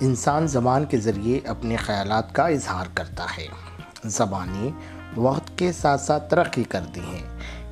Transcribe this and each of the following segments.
انسان زبان کے ذریعے اپنے خیالات کا اظہار کرتا ہے۔ زبانیں وقت کے ساتھ ساتھ ترقی کرتی ہیں۔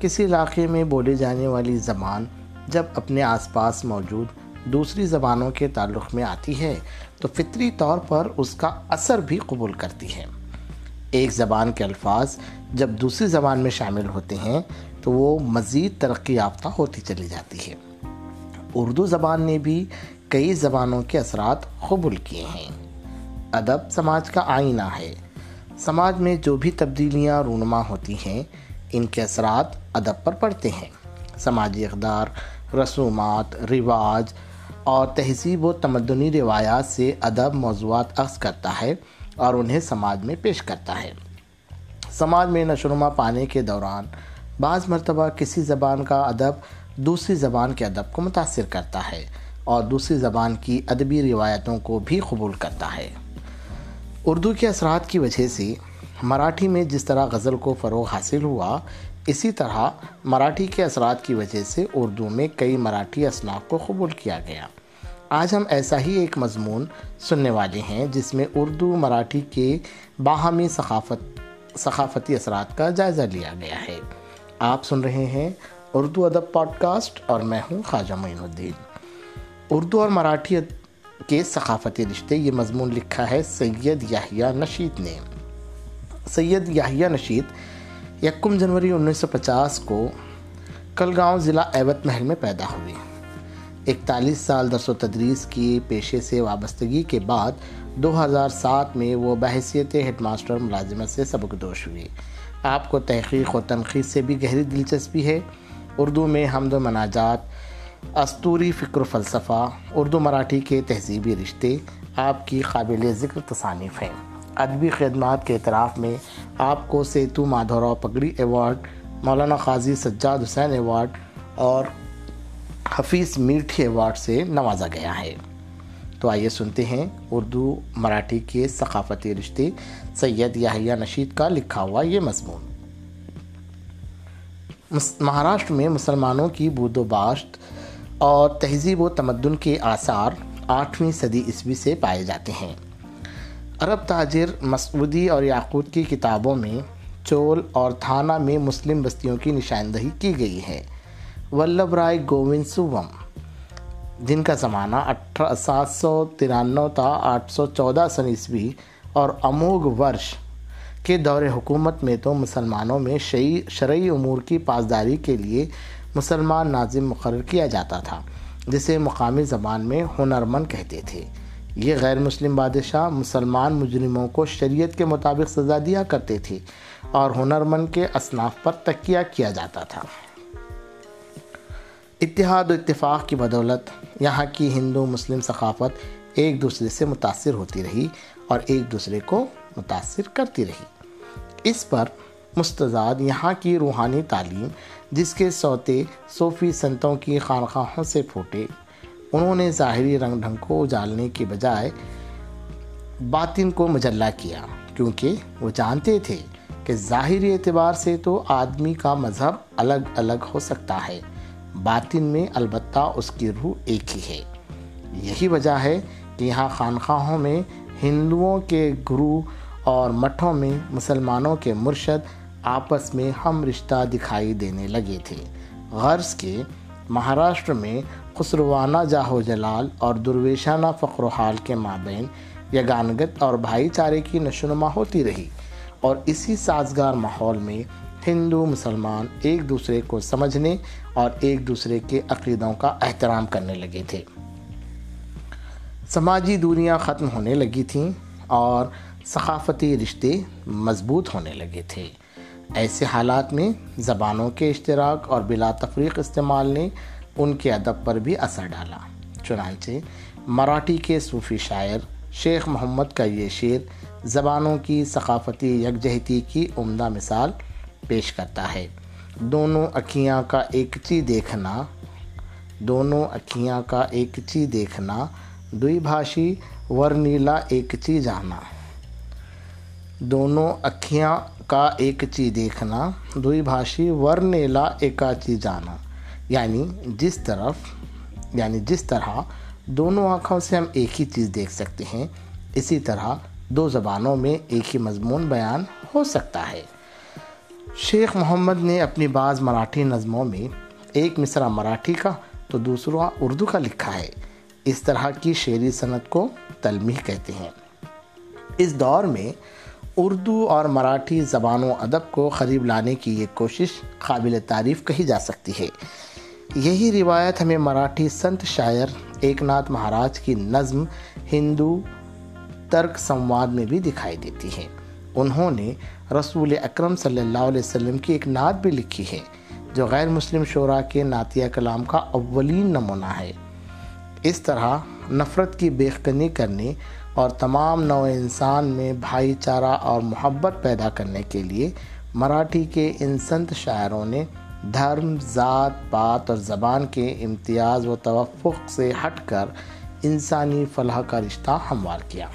کسی علاقے میں بولے جانے والی زبان جب اپنے آس پاس موجود دوسری زبانوں کے تعلق میں آتی ہے، تو فطری طور پر اس کا اثر بھی قبول کرتی ہے۔ ایک زبان کے الفاظ جب دوسری زبان میں شامل ہوتے ہیں، تو وہ مزید ترقی یافتہ ہوتی چلی جاتی ہے۔ اردو زبان نے بھی کئی زبانوں کے اثرات قبول کیے ہیں۔ ادب سماج کا آئینہ ہے۔ سماج میں جو بھی تبدیلیاں رونما ہوتی ہیں، ان کے اثرات ادب پر پڑتے ہیں۔ سماجی اقدار، رسومات، رواج اور تہذیب و تمدنی روایات سے ادب موضوعات عکس کرتا ہے اور انہیں سماج میں پیش کرتا ہے۔ سماج میں نشرما پانے کے دوران، بعض مرتبہ کسی زبان کا ادب دوسری زبان کے ادب کو متاثر کرتا ہے۔ اور دوسری زبان کی ادبی روایتوں کو بھی قبول کرتا ہے۔ اردو کے اثرات کی وجہ سے مراٹھی میں جس طرح غزل کو فروغ حاصل ہوا، اسی طرح مراٹھی کے اثرات کی وجہ سے اردو میں کئی مراٹھی اصناف کو قبول کیا گیا۔ آج ہم ایسا ہی ایک مضمون سننے والے ہیں، جس میں اردو مراٹھی کے باہمی ثقافت، ثقافتی اثرات کا جائزہ لیا گیا ہے۔ آپ سن رہے ہیں اردو ادب پوڈ کاسٹ اور میں ہوں خواجہ معین الدین۔ اردو اور مراٹھی کے ثقافتی رشتے یہ مضمون لکھا ہے سید یاہیا نشید نے۔ سید یاہیا نشید، یکم جنوری انیس سو پچاس کو کلگاؤں ضلع ایوت محل میں پیدا ہوئے۔ اکتالیس سال درس و تدریس کی پیشے سے وابستگی کے بعد دو ہزار سات میں وہ بحثیت ہیڈ ماسٹر ملازمت سے سبق دوش ہوئے۔ آپ کو تحقیق و تنقید سے بھی گہری دلچسپی ہے۔ اردو میں حمد و مناجات استوری فکر و فلسفہ، اردو مراٹھی کے تہذیبی رشتے، آپ کی قابل ذکر تصانیف ہیں۔ ادبی خدمات کے اعتراف میں آپ کو سیتو مادھوراؤ پگڑی ایوارڈ، مولانا قاضی سجاد حسین ایوارڈ اور حفیظ میٹھی ایوارڈ سے نوازا گیا ہے۔ تو آئیے سنتے ہیں اردو مراٹھی کے ثقافتی رشتے، سید یاہیا نشید کا لکھا ہوا یہ مضمون۔ مہاراشٹر میں مسلمانوں کی بود و باشت اور تہذیب و تمدن کے آثار آٹھویں صدی عیسوی سے پائے جاتے ہیں۔ عرب تاجر مسعودی اور یاقوت کی کتابوں میں چول اور تھانہ میں مسلم بستیوں کی نشاندہی کی گئی ہے۔ ولبھ رائے گووند سوم، جن کا زمانہ اٹھارہ سات سو ترانو تا آٹھ سو چودہ سن عیسوی اور اموگ ورش کے دور حکومت میں تو مسلمانوں میں شعی شرعی امور کی پاسداری کے لیے مسلمان ناظم مقرر کیا جاتا تھا، جسے مقامی زبان میں ہنرمند کہتے تھے۔ یہ غیر مسلم بادشاہ مسلمان مجرموں کو شریعت کے مطابق سزا دیا کرتے تھے اور ہنرمند کے اصناف پر تکیہ کیا جاتا تھا۔ اتحاد و اتفاق کی بدولت، یہاں کی ہندو مسلم ثقافت ایک دوسرے سے متاثر ہوتی رہی اور ایک دوسرے کو متاثر کرتی رہی۔ اس پر مستضاد یہاں کی روحانی تعلیم، جس کے سوتے صوفی سنتوں کی خانخواہوں سے پھوٹے۔ انہوں نے ظاہری رنگ ڈھنگ کو اجالنے کے بجائے باطن کو مجلہ کیا، کیونکہ وہ جانتے تھے کہ ظاہری اعتبار سے تو آدمی کا مذہب الگ الگ ہو سکتا ہے۔ باطن میں البتہ اس کی روح ایک ہی ہے۔ یہی وجہ ہے کہ یہاں خانخواہوں میں ہندوؤں کے گرو اور مٹھوں میں مسلمانوں کے مرشد آپس میں ہم رشتہ دکھائی دینے لگے تھے۔ غرض کے، مہاراشٹر میں خسروانہ جاہو جلال اور درویشانہ فقر و حال کے مابین یگانگت اور بھائی چارے کی نشونما ہوتی رہی اور اسی سازگار ماحول میں ہندو، مسلمان ایک دوسرے کو سمجھنے اور ایک دوسرے کے عقیدوں کا احترام کرنے لگے تھے۔ سماجی دوریاں ختم ہونے لگی تھیں اور ثقافتی رشتے مضبوط ہونے لگے تھے۔ ایسے حالات میں زبانوں کے اشتراک اور بلا تفریق استعمال نے ان کے ادب پر بھی اثر ڈالا۔ چنانچہ مراٹھی کے صوفی شاعر شیخ محمد کا یہ شعر زبانوں کی ثقافتی یکجہتی کی عمدہ مثال پیش کرتا ہے۔ دونوں اکھیاں کا ایک چی دیکھنا، دونوں اکھیاں کا ایک چی دیکھنا، دوئی بھاشی ورنیلا ایک چی جانا۔ دونوں اکھیاں کا ایک چی دیکھنا، دوئی بھاشی ورنیلا ایکا چی جانا۔ یعنی جس طرف یعنی جس طرح دونوں آنکھوں سے ہم ایک ہی چیز دیکھ سکتے ہیں، اسی طرح دو زبانوں میں ایک ہی مضمون بیان ہو سکتا ہے۔ شیخ محمد نے اپنی بعض مراٹھی نظموں میں ایک مصرع مراٹھی کا تو دوسرا اردو کا لکھا ہے۔ اس طرح کی شعری صنعت کو تلمیح کہتے ہیں۔ اس دور میں اردو اور مراٹھی زبان و ادب کو قریب لانے کی یہ کوشش قابل تعریف کہی جا سکتی ہے۔ یہی روایت ہمیں مراٹھی سنت شاعر ایک ناتھ مہاراج کی نظم ہندو ترک سمواد میں بھی دکھائی دیتی ہے انہوں نے رسول اکرم صلی اللہ علیہ وسلم کی ایک نعت بھی لکھی ہے، جو غیر مسلم شعراء کے نعتیہ کلام کا اولین نمونہ ہے۔ اس طرح نفرت کی بیخکنی کرنے اور تمام نو انسان میں بھائی چارہ اور محبت پیدا کرنے کے لیے مراٹھی کے ان سنت شاعروں نے دھرم، ذات، بات اور زبان کے امتیاز و توفق سے ہٹ کر انسانی فلاح کا رشتہ ہموار کیا۔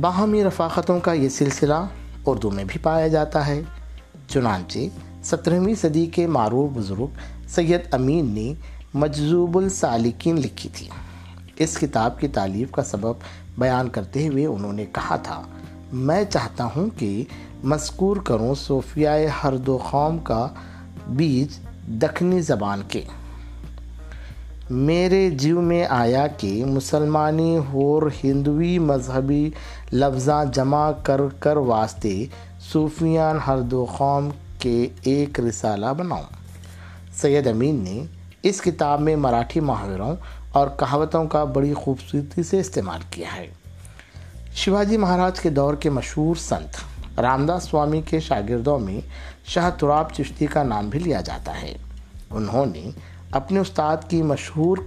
باہمی رفاقتوں کا یہ سلسلہ اردو میں بھی پایا جاتا ہے۔ چنانچہ سترہویں صدی کے معروف بزرگ سید امین نے مجذوب السالکین لکھی تھی۔ اس کتاب کی تعلیف کا سبب بیان کرتے ہوئے انہوں نے کہا تھا، میں چاہتا ہوں کہ مذکور کروں صوفیہ ہر دو قوم کا بیج دکھنی زبان کے۔ میرے جیو میں آیا کہ مسلمانی اور ہندوی مذہبی لفظاں جمع کر کر واسطے صوفیان ہر دو قوم کے ایک رسالہ بناؤں۔ سید امین نے اس کتاب میں مراٹھی محاوروں اور کہاوتوں کا بڑی خوبصورتی سے استعمال کیا ہے۔ شیواجی مہاراج کے دور کے مشہور سنت رام داس سوامی کے شاگردوں میں شاہ تراب چشتی کا نام بھی لیا جاتا ہے۔ انہوں نے اپنے استاد کی مشہور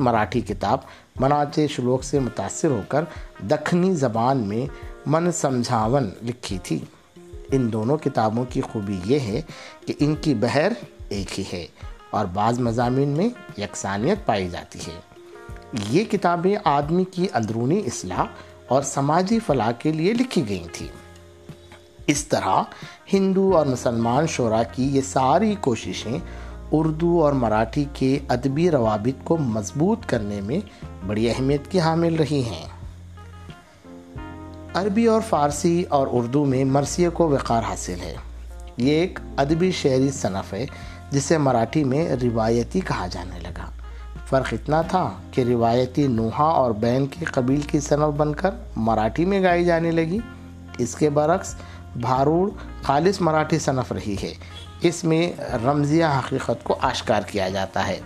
مراٹھی کتاب مناچے شلوک سے متاثر ہو کر دکھنی زبان میں من سمجھاون لکھی تھی۔ ان دونوں کتابوں کی خوبی یہ ہے کہ ان کی بہر ایک ہی ہے۔ اور بعض مضامین میں یکسانیت پائی جاتی ہے۔ یہ کتابیں آدمی کی اندرونی اصلاح اور سماجی فلاح کے لیے لکھی گئی تھیں۔ اس طرح ہندو اور مسلمان شعراء کی یہ ساری کوششیں اردو اور مراٹھی کے ادبی روابط کو مضبوط کرنے میں بڑی اہمیت کی حامل رہی ہیں۔ عربی اور فارسی اور اردو میں مرثیہ کو وقار حاصل ہے۔ یہ ایک ادبی شعری صنف ہے جسے مراٹھی میں روایتی کہا جانے لگا۔ فرق اتنا تھا کہ روایتی نوحہ اور بین کے قبیل کی صنف بن کر مراٹھی میں گائی جانے لگی۔ اس کے برعکس بھاروڑ خالص مراٹھی صنف رہی ہے۔ اس میں رمضیہ حقیقت کو آشکار کیا جاتا ہے۔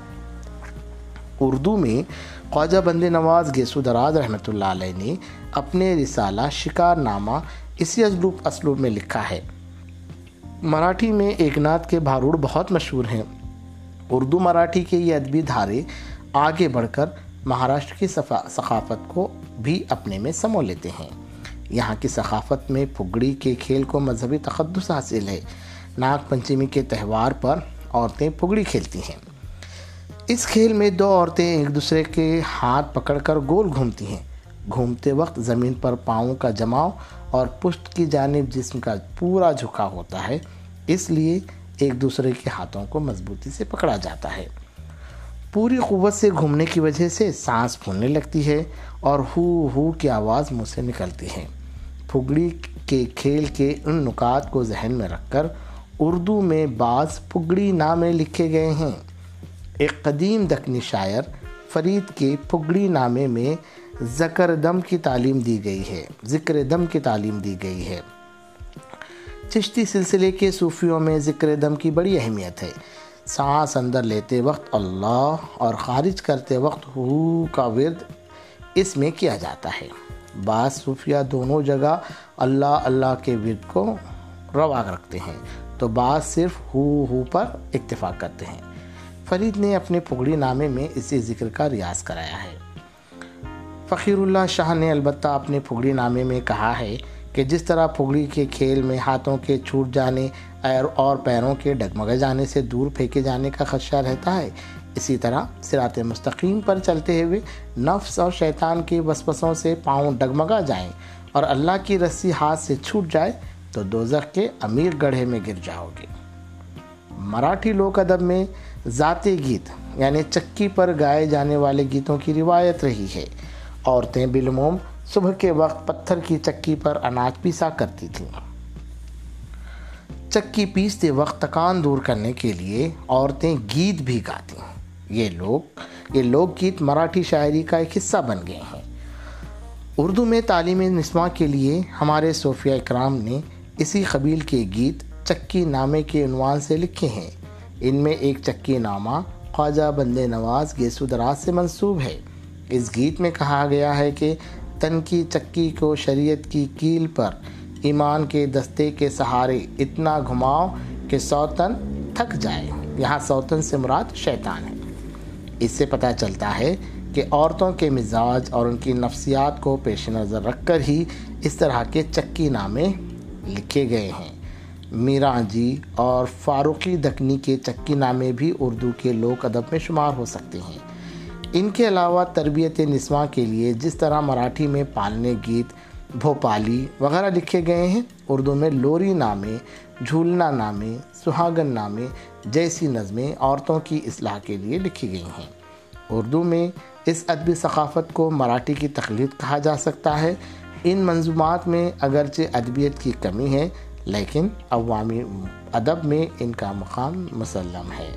اردو میں خواجہ بند نواز گیسو دراز رحمۃ اللہ علیہ نے اپنے رسالہ شکار نامہ اسی اسلوب اسلوب میں لکھا ہے۔ مراٹھی میں ایک ناتھ کے بھاروڑ بہت مشہور ہیں۔ اردو مراٹھی کے یہ ادبی دھارے آگے بڑھ کر مہاراشٹر کی ثقافت کو بھی اپنے میں سمو لیتے ہیں۔ یہاں کی ثقافت میں پھگڑی کے کھیل کو مذہبی تقدس حاصل ہے۔ ناگ پنچمی کے تہوار پر عورتیں پھگڑی کھیلتی ہیں۔ اس کھیل میں دو عورتیں ایک دوسرے کے ہاتھ پکڑ کر گول گھومتی ہیں۔ گھومتے وقت زمین پر پاؤں کا جماؤ اور پشت کی جانب جسم کا پورا جھکا ہوتا ہے، اس لیے ایک دوسرے کے ہاتھوں کو مضبوطی سے پکڑا جاتا ہے۔ پوری قوت سے گھومنے کی وجہ سے سانس پھولنے لگتی ہے اور ہو ہو کی آواز منہ سے نکلتی ہے۔ پھگڑی کے کھیل کے ان نکات کو ذہن میں رکھ کر اردو میں بعض پھگڑی نامے لکھے گئے ہیں۔ ایک قدیم دکنی شاعر فرید کے پھگڑی نامے میں ذکر دم کی تعلیم دی گئی ہے، ذکر دم کی تعلیم دی گئی ہے۔ چشتی سلسلے کے صوفیوں میں ذکر دم کی بڑی اہمیت ہے۔ سانس اندر لیتے وقت اللہ اور خارج کرتے وقت ہو کا ورد اس میں کیا جاتا ہے۔ بعض صوفیہ دونوں جگہ اللہ اللہ کے ورد کو روا رکھتے ہیں، تو بعض صرف ہو ہو پر اتفاق کرتے ہیں۔ فرید نے اپنے پگڑی نامے میں اسی ذکر کا ریاض کرایا ہے۔ فقیر اللہ شاہ نے البتہ اپنے پھگڑی نامے میں کہا ہے کہ جس طرح پھگڑی کے کھیل میں ہاتھوں کے چھوٹ جانے اور پیروں کے ڈگمگے جانے سے دور پھینکے جانے کا خدشہ رہتا ہے، اسی طرح سرات مستقیم پر چلتے ہوئے نفس اور شیطان کے وسوسوں سے پاؤں ڈگمگا جائیں اور اللہ کی رسی ہاتھ سے چھوٹ جائے تو دوزخ کے امیر گڑھے میں گر جاؤ گے۔ مراٹھی لوک ادب میں ذاتی گیت یعنی چکی پر گائے جانے والے گیتوں کی روایت رہی ہے۔ عورتیں بالعموم صبح کے وقت پتھر کی چکی پر اناج پیسا کرتی تھیں۔ چکی پیستے وقت تکان دور کرنے کے لیے عورتیں گیت بھی گاتی ہیں۔ یہ لوگ، یہ لوک گیت مراٹھی شاعری کا ایک حصہ بن گئے ہیں۔ اردو میں تعلیم نسواں کے لیے ہمارے صوفیہ اکرام نے اسی قبیل کے گیت چکی نامے کے عنوان سے لکھے ہیں۔ ان میں ایک چکی نامہ خواجہ بند نواز گیسو دراز سے منسوب ہے۔ اس گیت میں کہا گیا ہے کہ تن کی چکی کو شریعت کی کیل پر، ایمان کے دستے کے سہارے اتنا گھماؤ کہ سوتن تھک جائے۔ یہاں سوتن سے مراد شیطان ہے۔ اس سے پتہ چلتا ہے کہ عورتوں کے مزاج اور ان کی نفسیات کو پیش نظر رکھ کر ہی اس طرح کے چکی نامے لکھے گئے ہیں۔ میرا جی اور فاروقی دکنی کے چکی نامے بھی اردو کے لوک ادب میں شمار ہو سکتے ہیں۔ ان کے علاوہ تربیت نسواں کے لیے جس طرح مراٹھی میں پالنے گیت، بھوپالی وغیرہ لکھے گئے ہیں، اردو میں لوری نامے، جھولنا نامے، سہاگن نامے، جیسی نظمیں عورتوں کی اصلاح کے لیے لکھی گئی ہیں۔ اردو میں اس ادبی ثقافت کو مراٹھی کی تخلیق کہا جا سکتا ہے۔ ان منظومات میں اگرچہ ادبیت کی کمی ہے، لیکن عوامی ادب میں ان کا مقام مسلم ہے۔